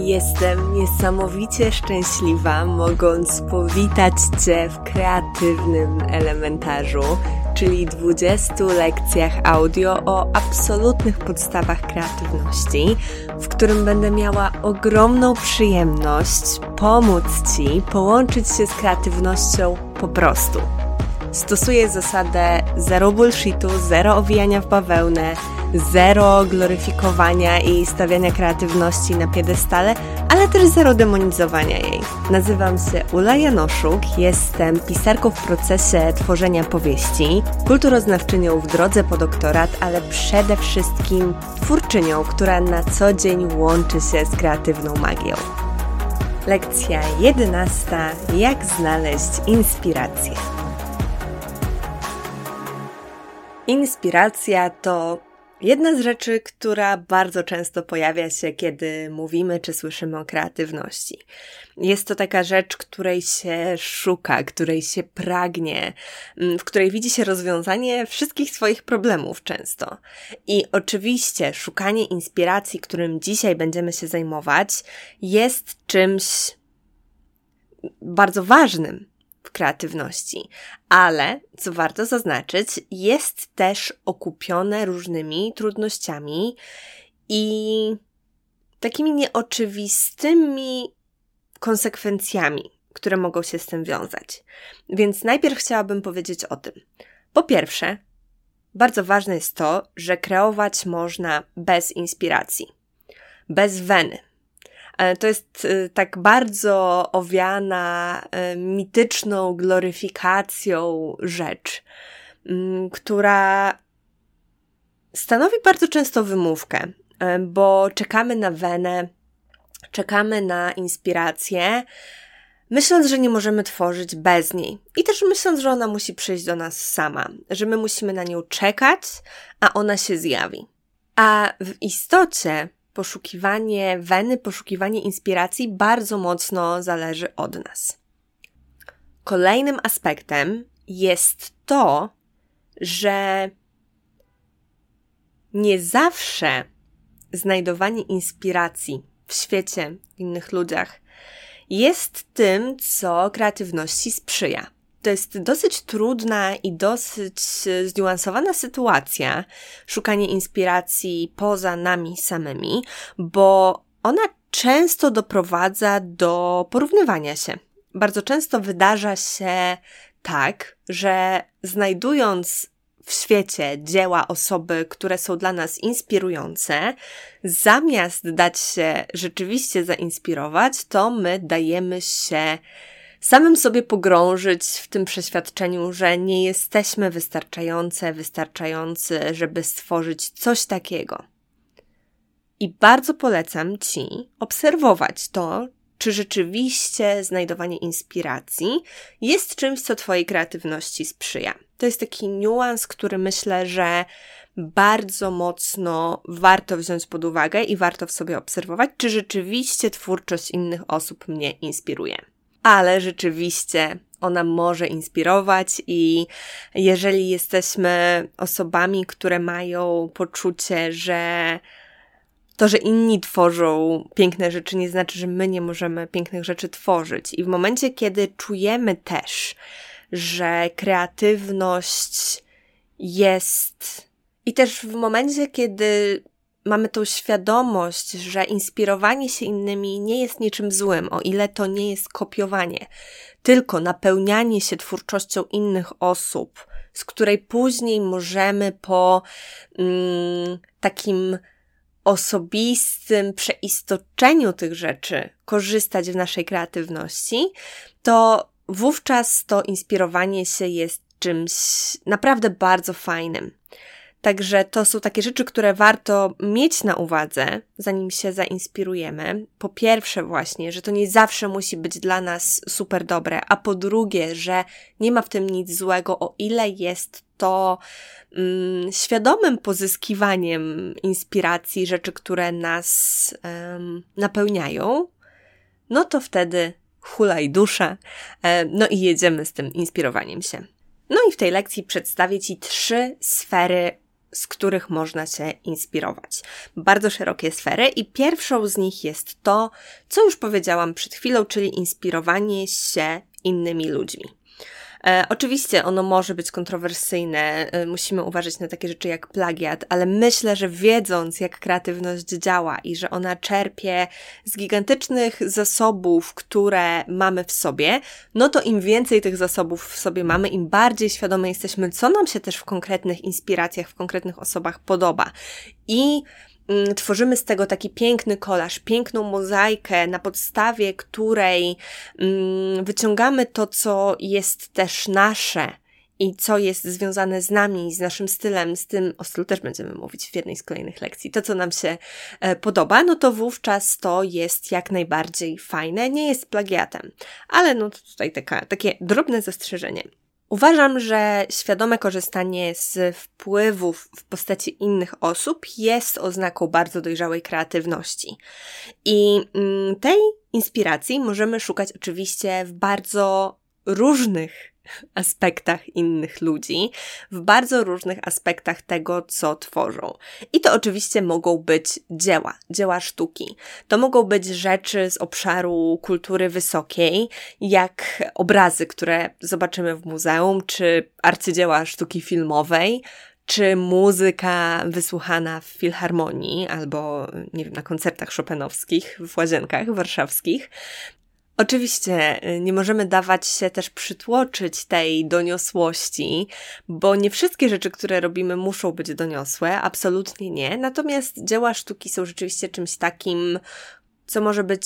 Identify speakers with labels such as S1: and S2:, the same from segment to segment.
S1: Jestem niesamowicie szczęśliwa, mogąc powitać Cię w kreatywnym elementarzu, czyli 20 lekcjach audio o absolutnych podstawach kreatywności, w którym będę miała ogromną przyjemność pomóc Ci połączyć się z kreatywnością po prostu. Stosuję zasadę zero bullshitu, zero owijania w bawełnę, zero gloryfikowania i stawiania kreatywności na piedestale, ale też zero demonizowania jej. Nazywam się Ula Janoszuk, jestem pisarką w procesie tworzenia powieści, kulturoznawczynią w drodze po doktorat, ale przede wszystkim twórczynią, która na co dzień łączy się z kreatywną magią. Lekcja 11. Jak znaleźć inspirację? Inspiracja to jedna z rzeczy, która bardzo często pojawia się, kiedy mówimy czy słyszymy o kreatywności. Jest to taka rzecz, której się szuka, której się pragnie, mm, w której widzi się rozwiązanie wszystkich swoich problemów często. I oczywiście szukanie inspiracji, którym dzisiaj będziemy się zajmować, jest czymś bardzo ważnym kreatywności, ale, co warto zaznaczyć, jest też okupione różnymi trudnościami i takimi nieoczywistymi konsekwencjami, które mogą się z tym wiązać. Więc najpierw chciałabym powiedzieć o tym. Po pierwsze, bardzo ważne jest to, że kreować można bez inspiracji, bez weny. E, to jest e, tak bardzo owiana e, mityczną gloryfikacją rzecz, mm, która stanowi bardzo często wymówkę, bo czekamy na wenę, czekamy na inspirację, myśląc, że nie możemy tworzyć bez niej. I też myśląc, że ona musi przyjść do nas sama, że my musimy na nią czekać, a ona się zjawi. A w istocie poszukiwanie weny, poszukiwanie inspiracji bardzo mocno zależy od nas. Kolejnym aspektem jest to, że nie zawsze znajdowanie inspiracji w świecie, w innych ludziach jest tym, co kreatywności sprzyja to jest dosyć trudna i dosyć zniuansowana sytuacja, szukanie inspiracji poza nami samymi, bo ona często doprowadza do porównywania się. Bardzo często wydarza się tak, że znajdując w świecie dzieła osoby, które są dla nas inspirujące, zamiast dać się rzeczywiście zainspirować, to my dajemy się samym sobie pogrążyć w tym przeświadczeniu, że nie jesteśmy wystarczające, wystarczający, żeby stworzyć coś takiego. I bardzo polecam Ci obserwować to, czy rzeczywiście znajdowanie inspiracji jest czymś, co Twojej kreatywności sprzyja. To jest taki niuans, który myślę, że bardzo mocno warto wziąć pod uwagę i warto w sobie obserwować, czy rzeczywiście twórczość innych osób mnie inspiruje ale rzeczywiście ona może inspirować i jeżeli jesteśmy osobami, które mają poczucie, że to, że inni tworzą piękne rzeczy, nie znaczy, że my nie możemy pięknych rzeczy tworzyć. I w momencie, kiedy czujemy też, że kreatywność jest, i też w momencie, kiedy mamy tą świadomość, że inspirowanie się innymi nie jest niczym złym, o ile to nie jest kopiowanie, tylko napełnianie się twórczością innych osób, z której później możemy po mm, takim osobistym przeistoczeniu tych rzeczy korzystać w naszej kreatywności, to wówczas to inspirowanie się jest czymś naprawdę bardzo fajnym. Także to są takie rzeczy, które warto mieć na uwadze, zanim się zainspirujemy. Po pierwsze, właśnie, że to nie zawsze musi być dla nas super dobre, a po drugie, że nie ma w tym nic złego, o ile jest to mm, świadomym pozyskiwaniem inspiracji, rzeczy, które nas napełniają, no to wtedy hulaj dusza, no i jedziemy z tym inspirowaniem się. No i w tej lekcji przedstawię Ci trzy sfery z których można się inspirować. Bardzo szerokie sfery i pierwszą z nich jest to, co już powiedziałam przed chwilą, czyli inspirowanie się innymi ludźmi. E, oczywiście ono może być kontrowersyjne, e, musimy uważać na takie rzeczy jak plagiat, ale myślę, że wiedząc, jak kreatywność działa i że ona czerpie z gigantycznych zasobów, które mamy w sobie, no to im więcej tych zasobów w sobie mamy, im bardziej świadome jesteśmy, co nam się też w konkretnych inspiracjach, w konkretnych osobach podoba. I tworzymy z tego taki piękny kolaż, piękną mozaikę, na podstawie której mm, wyciągamy to, co jest też nasze i co jest związane z nami, z naszym stylem, z tym, o stylu też będziemy mówić w jednej z kolejnych lekcji, to, co nam się e, podoba, no to wówczas to jest jak najbardziej fajne, nie jest plagiatem. Ale no to tutaj taka, takie drobne zastrzeżenie. Uważam, że świadome korzystanie z wpływów w postaci innych osób jest oznaką bardzo dojrzałej kreatywności. I mm, tej inspiracji możemy szukać oczywiście w bardzo różnych aspektach innych ludzi, w bardzo różnych aspektach tego, co tworzą. I to oczywiście mogą być dzieła, dzieła sztuki. To mogą być rzeczy z obszaru kultury wysokiej, jak obrazy, które zobaczymy w muzeum, czy arcydzieła sztuki filmowej, czy muzyka wysłuchana w filharmonii albo, nie wiem, na koncertach chopinowskich w łazienkach warszawskich, Oczywiście y, nie możemy dawać się też przytłoczyć tej doniosłości, bo nie wszystkie rzeczy, które robimy, muszą być doniosłe, absolutnie nie. Natomiast dzieła sztuki są rzeczywiście czymś takim, co może być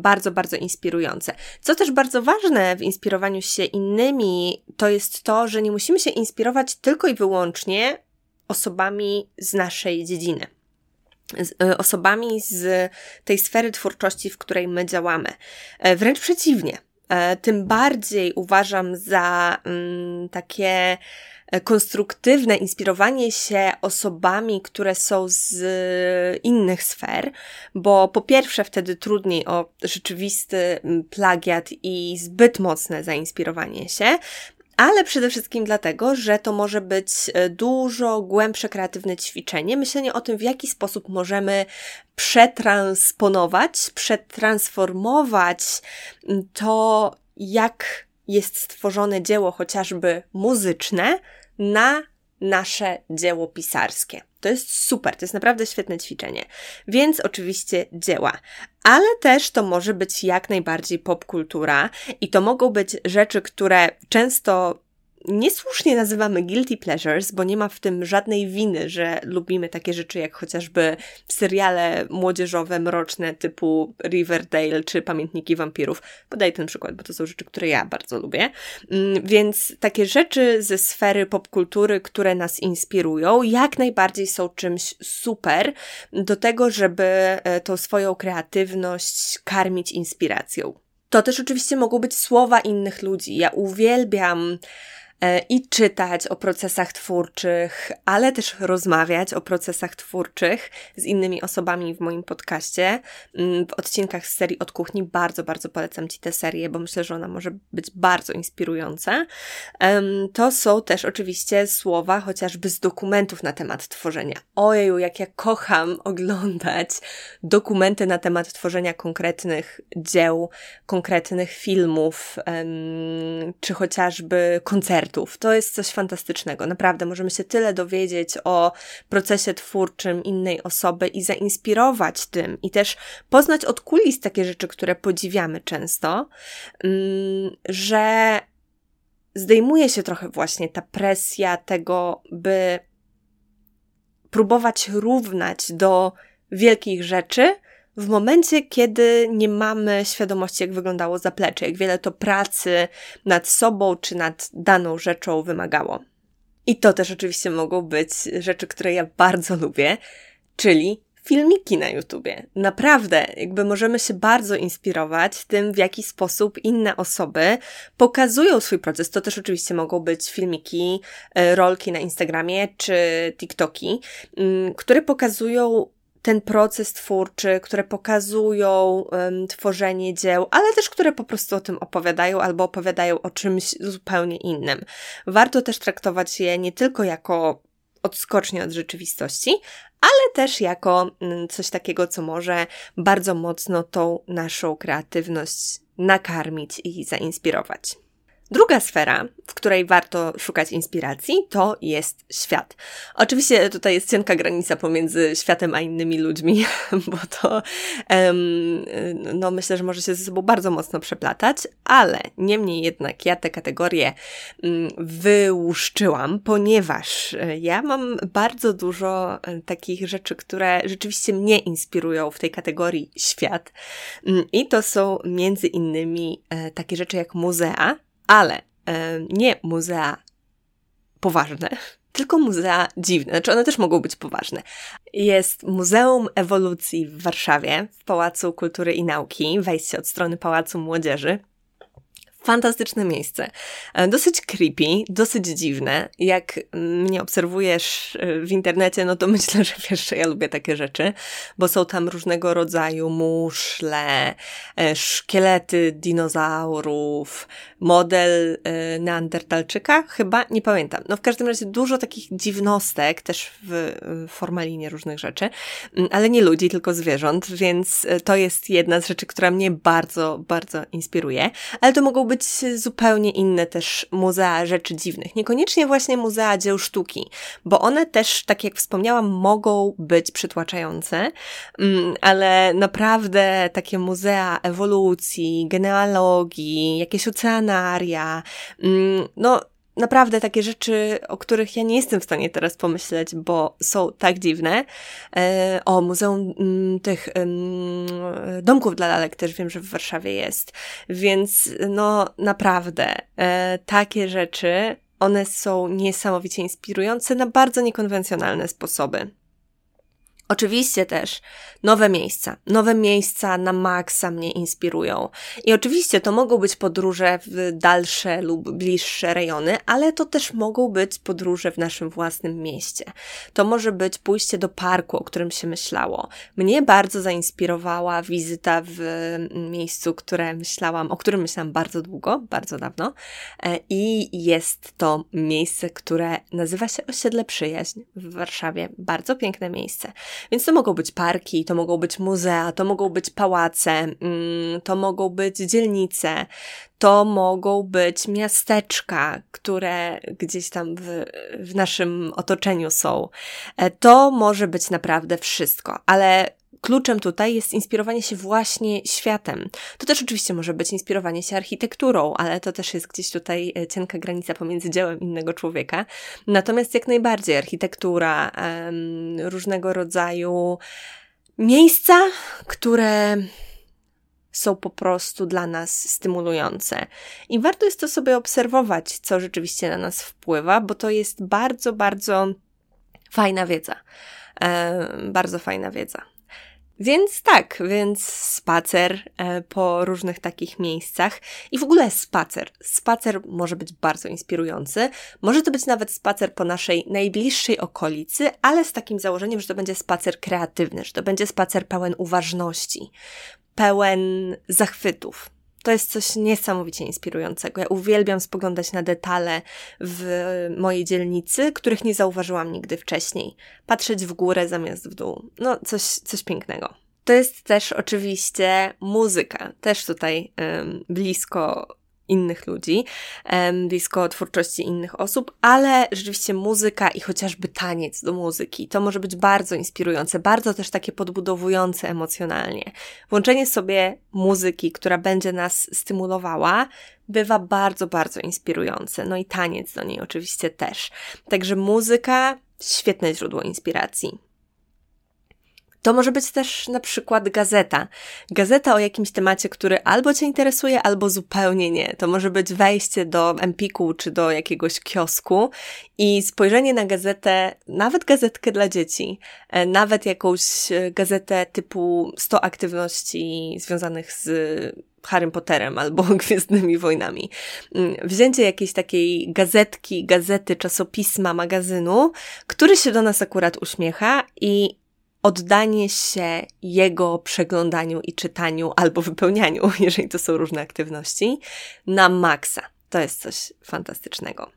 S1: bardzo, bardzo inspirujące. Co też bardzo ważne w inspirowaniu się innymi, to jest to, że nie musimy się inspirować tylko i wyłącznie osobami z naszej dziedziny. E, osobami z tej sfery twórczości, w której my działamy. E, wręcz przeciwnie. E, tym bardziej uważam za mm, takie konstruktywne inspirowanie się osobami, które są z innych sfer, bo po pierwsze wtedy trudniej o rzeczywisty plagiat i zbyt mocne zainspirowanie się, ale przede wszystkim dlatego, że to może być e, dużo głębsze kreatywne ćwiczenie, myślenie o tym, w jaki sposób możemy przetransponować, przetransformować to, jak jest stworzone dzieło chociażby muzyczne na nasze dzieło pisarskie. To jest super, to jest naprawdę świetne ćwiczenie. Więc oczywiście dzieła. Ale też to może być jak najbardziej popkultura i to mogą być rzeczy, które często niesłusznie nazywamy guilty pleasures, bo nie ma w tym żadnej winy, że lubimy takie rzeczy jak chociażby seriale młodzieżowe, mroczne typu Riverdale czy Pamiętniki Wampirów. Podaj ten przykład, bo to są rzeczy, które ja bardzo lubię. Mm, więc takie rzeczy ze sfery popkultury, które nas inspirują, jak najbardziej są czymś super do tego, żeby e, tą swoją kreatywność karmić inspiracją. To też oczywiście mogą być słowa innych ludzi. Ja uwielbiam i czytać o procesach twórczych, ale też rozmawiać o procesach twórczych z innymi osobami w moim podcaście. Mm, w odcinkach z serii Od Kuchni bardzo, bardzo polecam Ci tę serię, bo myślę, że ona może być bardzo inspirująca. To są też oczywiście słowa chociażby z dokumentów na temat tworzenia. Ojeju, jak ja kocham oglądać dokumenty na temat tworzenia konkretnych dzieł, konkretnych filmów, czy chociażby koncertów to jest coś fantastycznego. Naprawdę możemy się tyle dowiedzieć o procesie twórczym innej osoby i zainspirować tym, i też poznać od kulis takie rzeczy, które podziwiamy często, mm, że zdejmuje się trochę właśnie ta presja tego, by próbować równać do wielkich rzeczy, w momencie, kiedy nie mamy świadomości, jak wyglądało zaplecze, jak wiele to pracy nad sobą czy nad daną rzeczą wymagało. I to też oczywiście mogą być rzeczy, które ja bardzo lubię, czyli filmiki na YouTubie. Naprawdę, jakby możemy się bardzo inspirować tym, w jaki sposób inne osoby pokazują swój proces. To też oczywiście mogą być filmiki, e, rolki na Instagramie czy TikToki, mm, które pokazują ten proces twórczy, które pokazują um, tworzenie dzieł, ale też które po prostu o tym opowiadają albo opowiadają o czymś zupełnie innym. Warto też traktować je nie tylko jako odskocznie od rzeczywistości, ale też jako mm, coś takiego, co może bardzo mocno tą naszą kreatywność nakarmić i zainspirować. Druga sfera, w której warto szukać inspiracji, to jest świat. Oczywiście tutaj jest cienka granica pomiędzy światem a innymi ludźmi, bo to um, no myślę, że może się ze sobą bardzo mocno przeplatać, ale niemniej jednak ja te kategorie um, wyłuszczyłam, ponieważ e, ja mam bardzo dużo e, takich rzeczy, które rzeczywiście mnie inspirują w tej kategorii świat. Um, I to są między innymi e, takie rzeczy jak muzea, ale nie muzea poważne, tylko muzea dziwne. Znaczy, one też mogą być poważne. Jest Muzeum Ewolucji w Warszawie, w Pałacu Kultury i Nauki, wejście od strony Pałacu Młodzieży. Fantastyczne miejsce. E, dosyć creepy, dosyć dziwne. Jak mnie obserwujesz e, w internecie, no to myślę, że wiesz, że ja lubię takie rzeczy, bo są tam różnego rodzaju muszle, e, szkielety dinozaurów, model neandertalczyka, chyba, nie pamiętam. No w każdym razie dużo takich dziwnostek, też w formalinie różnych rzeczy, mm, ale nie ludzi, tylko zwierząt, więc to jest jedna z rzeczy, która mnie bardzo, bardzo inspiruje. Ale to mogą być zupełnie inne też muzea rzeczy dziwnych. Niekoniecznie właśnie muzea dzieł sztuki, bo one też, tak jak wspomniałam, mogą być przytłaczające, mm, ale naprawdę takie muzea ewolucji, genealogii, jakieś oceanaria, mm, no naprawdę takie rzeczy, o których ja nie jestem w stanie teraz pomyśleć, bo są tak dziwne. E, o, Muzeum m, tych domków dla lalek też wiem, że w Warszawie jest. Więc no naprawdę e, takie rzeczy, one są niesamowicie inspirujące na bardzo niekonwencjonalne sposoby. Oczywiście też nowe miejsca. Nowe miejsca na maksa mnie inspirują. I oczywiście to mogą być podróże w dalsze lub bliższe rejony, ale to też mogą być podróże w naszym własnym mieście. To może być pójście do parku, o którym się myślało. Mnie bardzo zainspirowała wizyta w miejscu, które myślałam, o którym myślałam bardzo długo, bardzo dawno. E, I jest to miejsce, które nazywa się Osiedle Przyjaźń w Warszawie. Bardzo piękne miejsce. Więc to mogą być parki, to mogą być muzea, to mogą być pałace, mm, to mogą być dzielnice, to mogą być miasteczka, które gdzieś tam w, w naszym otoczeniu są. E, to może być naprawdę wszystko, ale kluczem tutaj jest inspirowanie się właśnie światem. To też oczywiście może być inspirowanie się architekturą, ale to też jest gdzieś tutaj e, cienka granica pomiędzy dziełem innego człowieka. Natomiast jak najbardziej architektura, różnego rodzaju miejsca, które są po prostu dla nas stymulujące. I warto jest to sobie obserwować, co rzeczywiście na nas wpływa, bo to jest bardzo, bardzo fajna wiedza. E, bardzo fajna wiedza. Więc tak, więc spacer e, po różnych takich miejscach i w ogóle spacer. Spacer może być bardzo inspirujący. Może to być nawet spacer po naszej najbliższej okolicy, ale z takim założeniem, że to będzie spacer kreatywny, że to będzie spacer pełen uważności, pełen zachwytów. To jest coś niesamowicie inspirującego. Ja uwielbiam spoglądać na detale w mojej dzielnicy, których nie zauważyłam nigdy wcześniej. Patrzeć w górę zamiast w dół. No, coś, coś pięknego. To jest też oczywiście muzyka. Też tutaj um, blisko innych ludzi, blisko twórczości innych osób, ale rzeczywiście muzyka i chociażby taniec do muzyki, to może być bardzo inspirujące, bardzo też takie podbudowujące emocjonalnie. Włączenie sobie muzyki, która będzie nas stymulowała, bywa bardzo, bardzo inspirujące. No i taniec do niej oczywiście też. Także muzyka, świetne źródło inspiracji. To może być też na przykład gazeta. Gazeta o jakimś temacie, który albo Cię interesuje, albo zupełnie nie. To może być wejście do Empiku czy do jakiegoś kiosku i spojrzenie na gazetę, nawet gazetkę dla dzieci, e, nawet jakąś e, gazetę typu 100 aktywności związanych z Harrym Potterem albo Gwiezdnymi Wojnami. Mm, wzięcie jakiejś takiej gazetki, gazety, czasopisma, magazynu, który się do nas akurat uśmiecha i oddanie się jego przeglądaniu i czytaniu albo wypełnianiu, jeżeli to są różne aktywności, na maksa. To jest coś fantastycznego.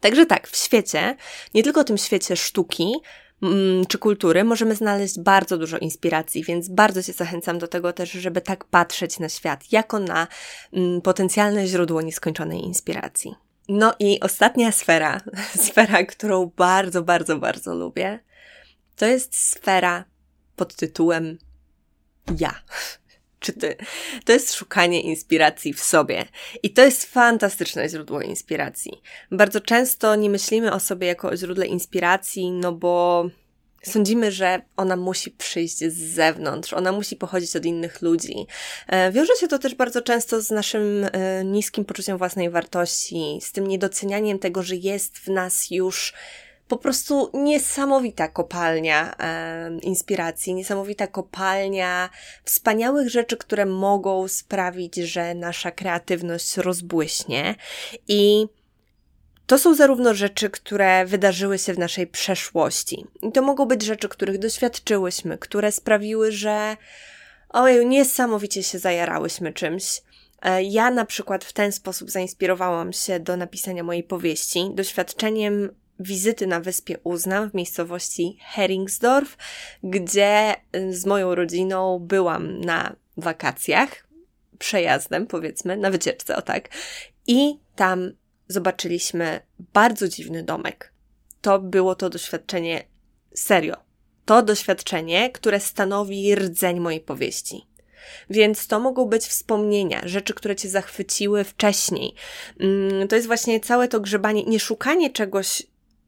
S1: Także tak, w świecie, nie tylko tym świecie sztuki, mm, czy kultury możemy znaleźć bardzo dużo inspiracji, więc bardzo Cię zachęcam do tego też, żeby tak patrzeć na świat, jako na mm, potencjalne źródło nieskończonej inspiracji. No i ostatnia sfera, sfera, którą bardzo, bardzo, bardzo lubię, to jest sfera pod tytułem ja czy ty. To jest szukanie inspiracji w sobie. I to jest fantastyczne źródło inspiracji. Bardzo często nie myślimy o sobie jako o źródle inspiracji, no bo Sądzimy, że ona musi przyjść z zewnątrz, ona musi pochodzić od innych ludzi. E, wiąże się to też bardzo często z naszym e, niskim poczuciem własnej wartości, z tym niedocenianiem tego, że jest w nas już po prostu niesamowita kopalnia e, inspiracji, niesamowita kopalnia wspaniałych rzeczy, które mogą sprawić, że nasza kreatywność rozbłyśnie. I to są zarówno rzeczy, które wydarzyły się w naszej przeszłości. I to mogą być rzeczy, których doświadczyłyśmy, które sprawiły, że ojej, niesamowicie się zajarałyśmy czymś. E, ja na przykład w ten sposób zainspirowałam się do napisania mojej powieści, doświadczeniem wizyty na wyspie Uznam w miejscowości Heringsdorf, gdzie y, z moją rodziną byłam na wakacjach, przejazdem powiedzmy, na wycieczce, o tak. I tam zobaczyliśmy bardzo dziwny domek. To było to doświadczenie serio. To doświadczenie, które stanowi rdzeń mojej powieści. Więc to mogą być wspomnienia, rzeczy, które cię zachwyciły wcześniej. Mm, to jest właśnie całe to grzebanie, nie szukanie czegoś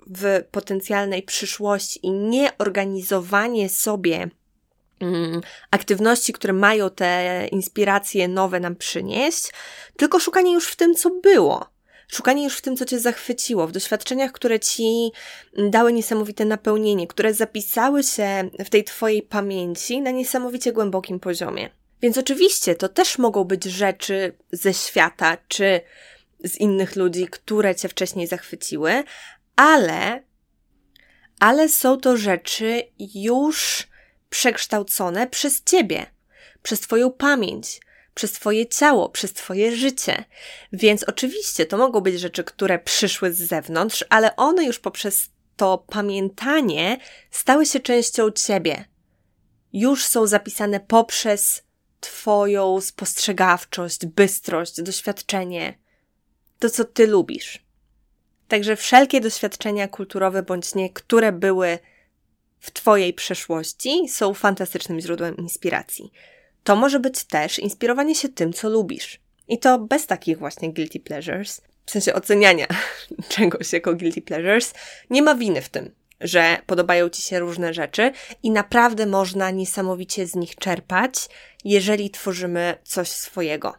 S1: w potencjalnej przyszłości i nie organizowanie sobie mm, aktywności, które mają te inspiracje nowe nam przynieść, tylko szukanie już w tym, co było. Szukanie już w tym, co Cię zachwyciło, w doświadczeniach, które Ci dały niesamowite napełnienie, które zapisały się w tej Twojej pamięci na niesamowicie głębokim poziomie. Więc oczywiście to też mogą być rzeczy ze świata, czy z innych ludzi, które Cię wcześniej zachwyciły, ale, ale są to rzeczy już przekształcone przez ciebie, przez twoją pamięć, przez twoje ciało, przez twoje życie. Więc oczywiście to mogą być rzeczy, które przyszły z zewnątrz, ale one już poprzez to pamiętanie stały się częścią ciebie. Już są zapisane poprzez twoją spostrzegawczość, bystrość, doświadczenie, to co ty lubisz. Także wszelkie doświadczenia kulturowe bądź nie, które były w Twojej przeszłości, są fantastycznym źródłem inspiracji. To może być też inspirowanie się tym, co lubisz. I to bez takich właśnie guilty pleasures, w sensie oceniania czegoś jako guilty pleasures. Nie ma winy w tym, że podobają Ci się różne rzeczy i naprawdę można niesamowicie z nich czerpać, jeżeli tworzymy coś swojego.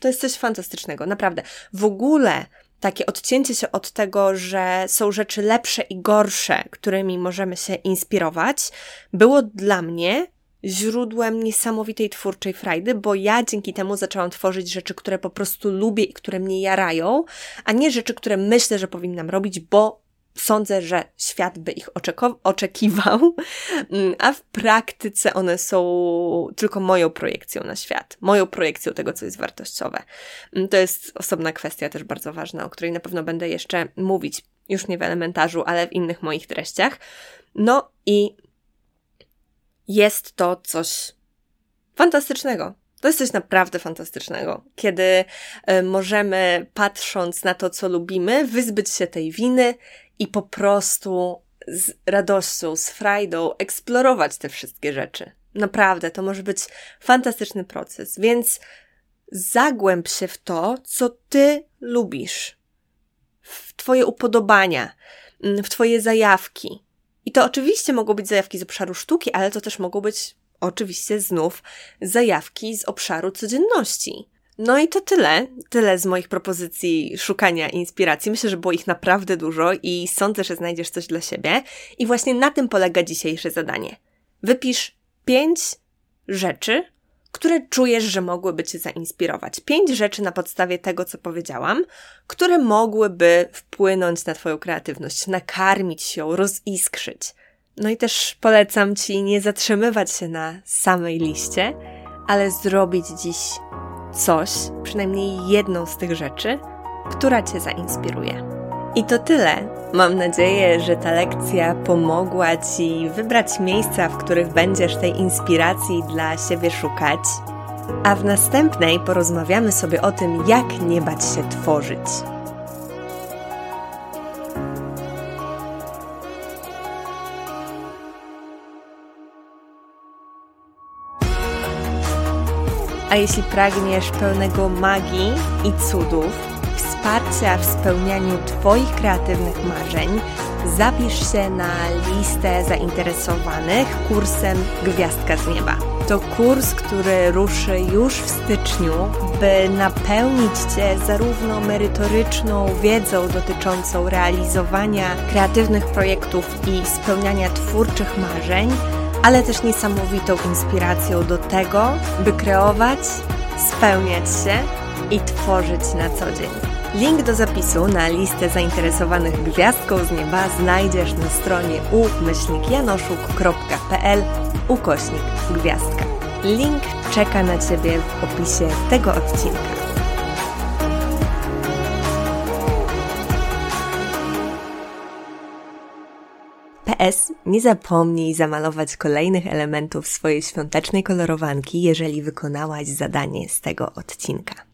S1: To jest coś fantastycznego, naprawdę. W ogóle takie odcięcie się od tego, że są rzeczy lepsze i gorsze, którymi możemy się inspirować, było dla mnie źródłem niesamowitej twórczej frajdy, bo ja dzięki temu zaczęłam tworzyć rzeczy, które po prostu lubię i które mnie jarają, a nie rzeczy, które myślę, że powinnam robić, bo sądzę, że świat by ich oczekiwał, mm, a w praktyce one są tylko moją projekcją na świat, moją projekcją tego, co jest wartościowe. Mm, to jest osobna kwestia też bardzo ważna, o której na pewno będę jeszcze mówić, już nie w elementarzu, ale w innych moich treściach. No i jest to coś fantastycznego. To jest coś naprawdę fantastycznego, kiedy y, możemy, patrząc na to, co lubimy, wyzbyć się tej winy i po prostu z radością, z frajdą eksplorować te wszystkie rzeczy. Naprawdę, to może być fantastyczny proces, więc zagłęb się w to, co ty lubisz, w twoje upodobania, mm, w twoje zajawki. I to oczywiście mogą być zajawki z obszaru sztuki, ale to też mogą być oczywiście znów zajawki z obszaru codzienności. No i to tyle. Tyle z moich propozycji szukania inspiracji. Myślę, że było ich naprawdę dużo i sądzę, że znajdziesz coś dla siebie. I właśnie na tym polega dzisiejsze zadanie. Wypisz pięć rzeczy, które czujesz, że mogłyby Cię zainspirować. Pięć rzeczy na podstawie tego, co powiedziałam, które mogłyby wpłynąć na Twoją kreatywność, nakarmić ją, roziskrzyć. No i też polecam Ci nie zatrzymywać się na samej liście, ale zrobić dziś coś, przynajmniej jedną z tych rzeczy, która Cię zainspiruje. I to tyle. Mam nadzieję, że ta lekcja pomogła Ci wybrać miejsca, w których będziesz tej inspiracji dla siebie szukać. A w następnej porozmawiamy sobie o tym, jak nie bać się tworzyć. A jeśli pragniesz pełnego magii i cudów, wsparcia w spełnianiu Twoich kreatywnych marzeń, zapisz się na listę zainteresowanych kursem Gwiazdka z Nieba. To kurs, który ruszy już w styczniu, by napełnić Cię zarówno merytoryczną wiedzą dotyczącą realizowania kreatywnych projektów i spełniania twórczych marzeń, ale też niesamowitą inspiracją do tego, by kreować, spełniać się i tworzyć na co dzień. Link do zapisu na listę zainteresowanych gwiazdką z nieba znajdziesz na stronie umyślnikjanoszuk.pl ukośnik gwiazdka. Link czeka na Ciebie w opisie tego odcinka. PS, nie zapomnij zamalować kolejnych elementów swojej świątecznej kolorowanki, jeżeli wykonałaś zadanie z tego odcinka.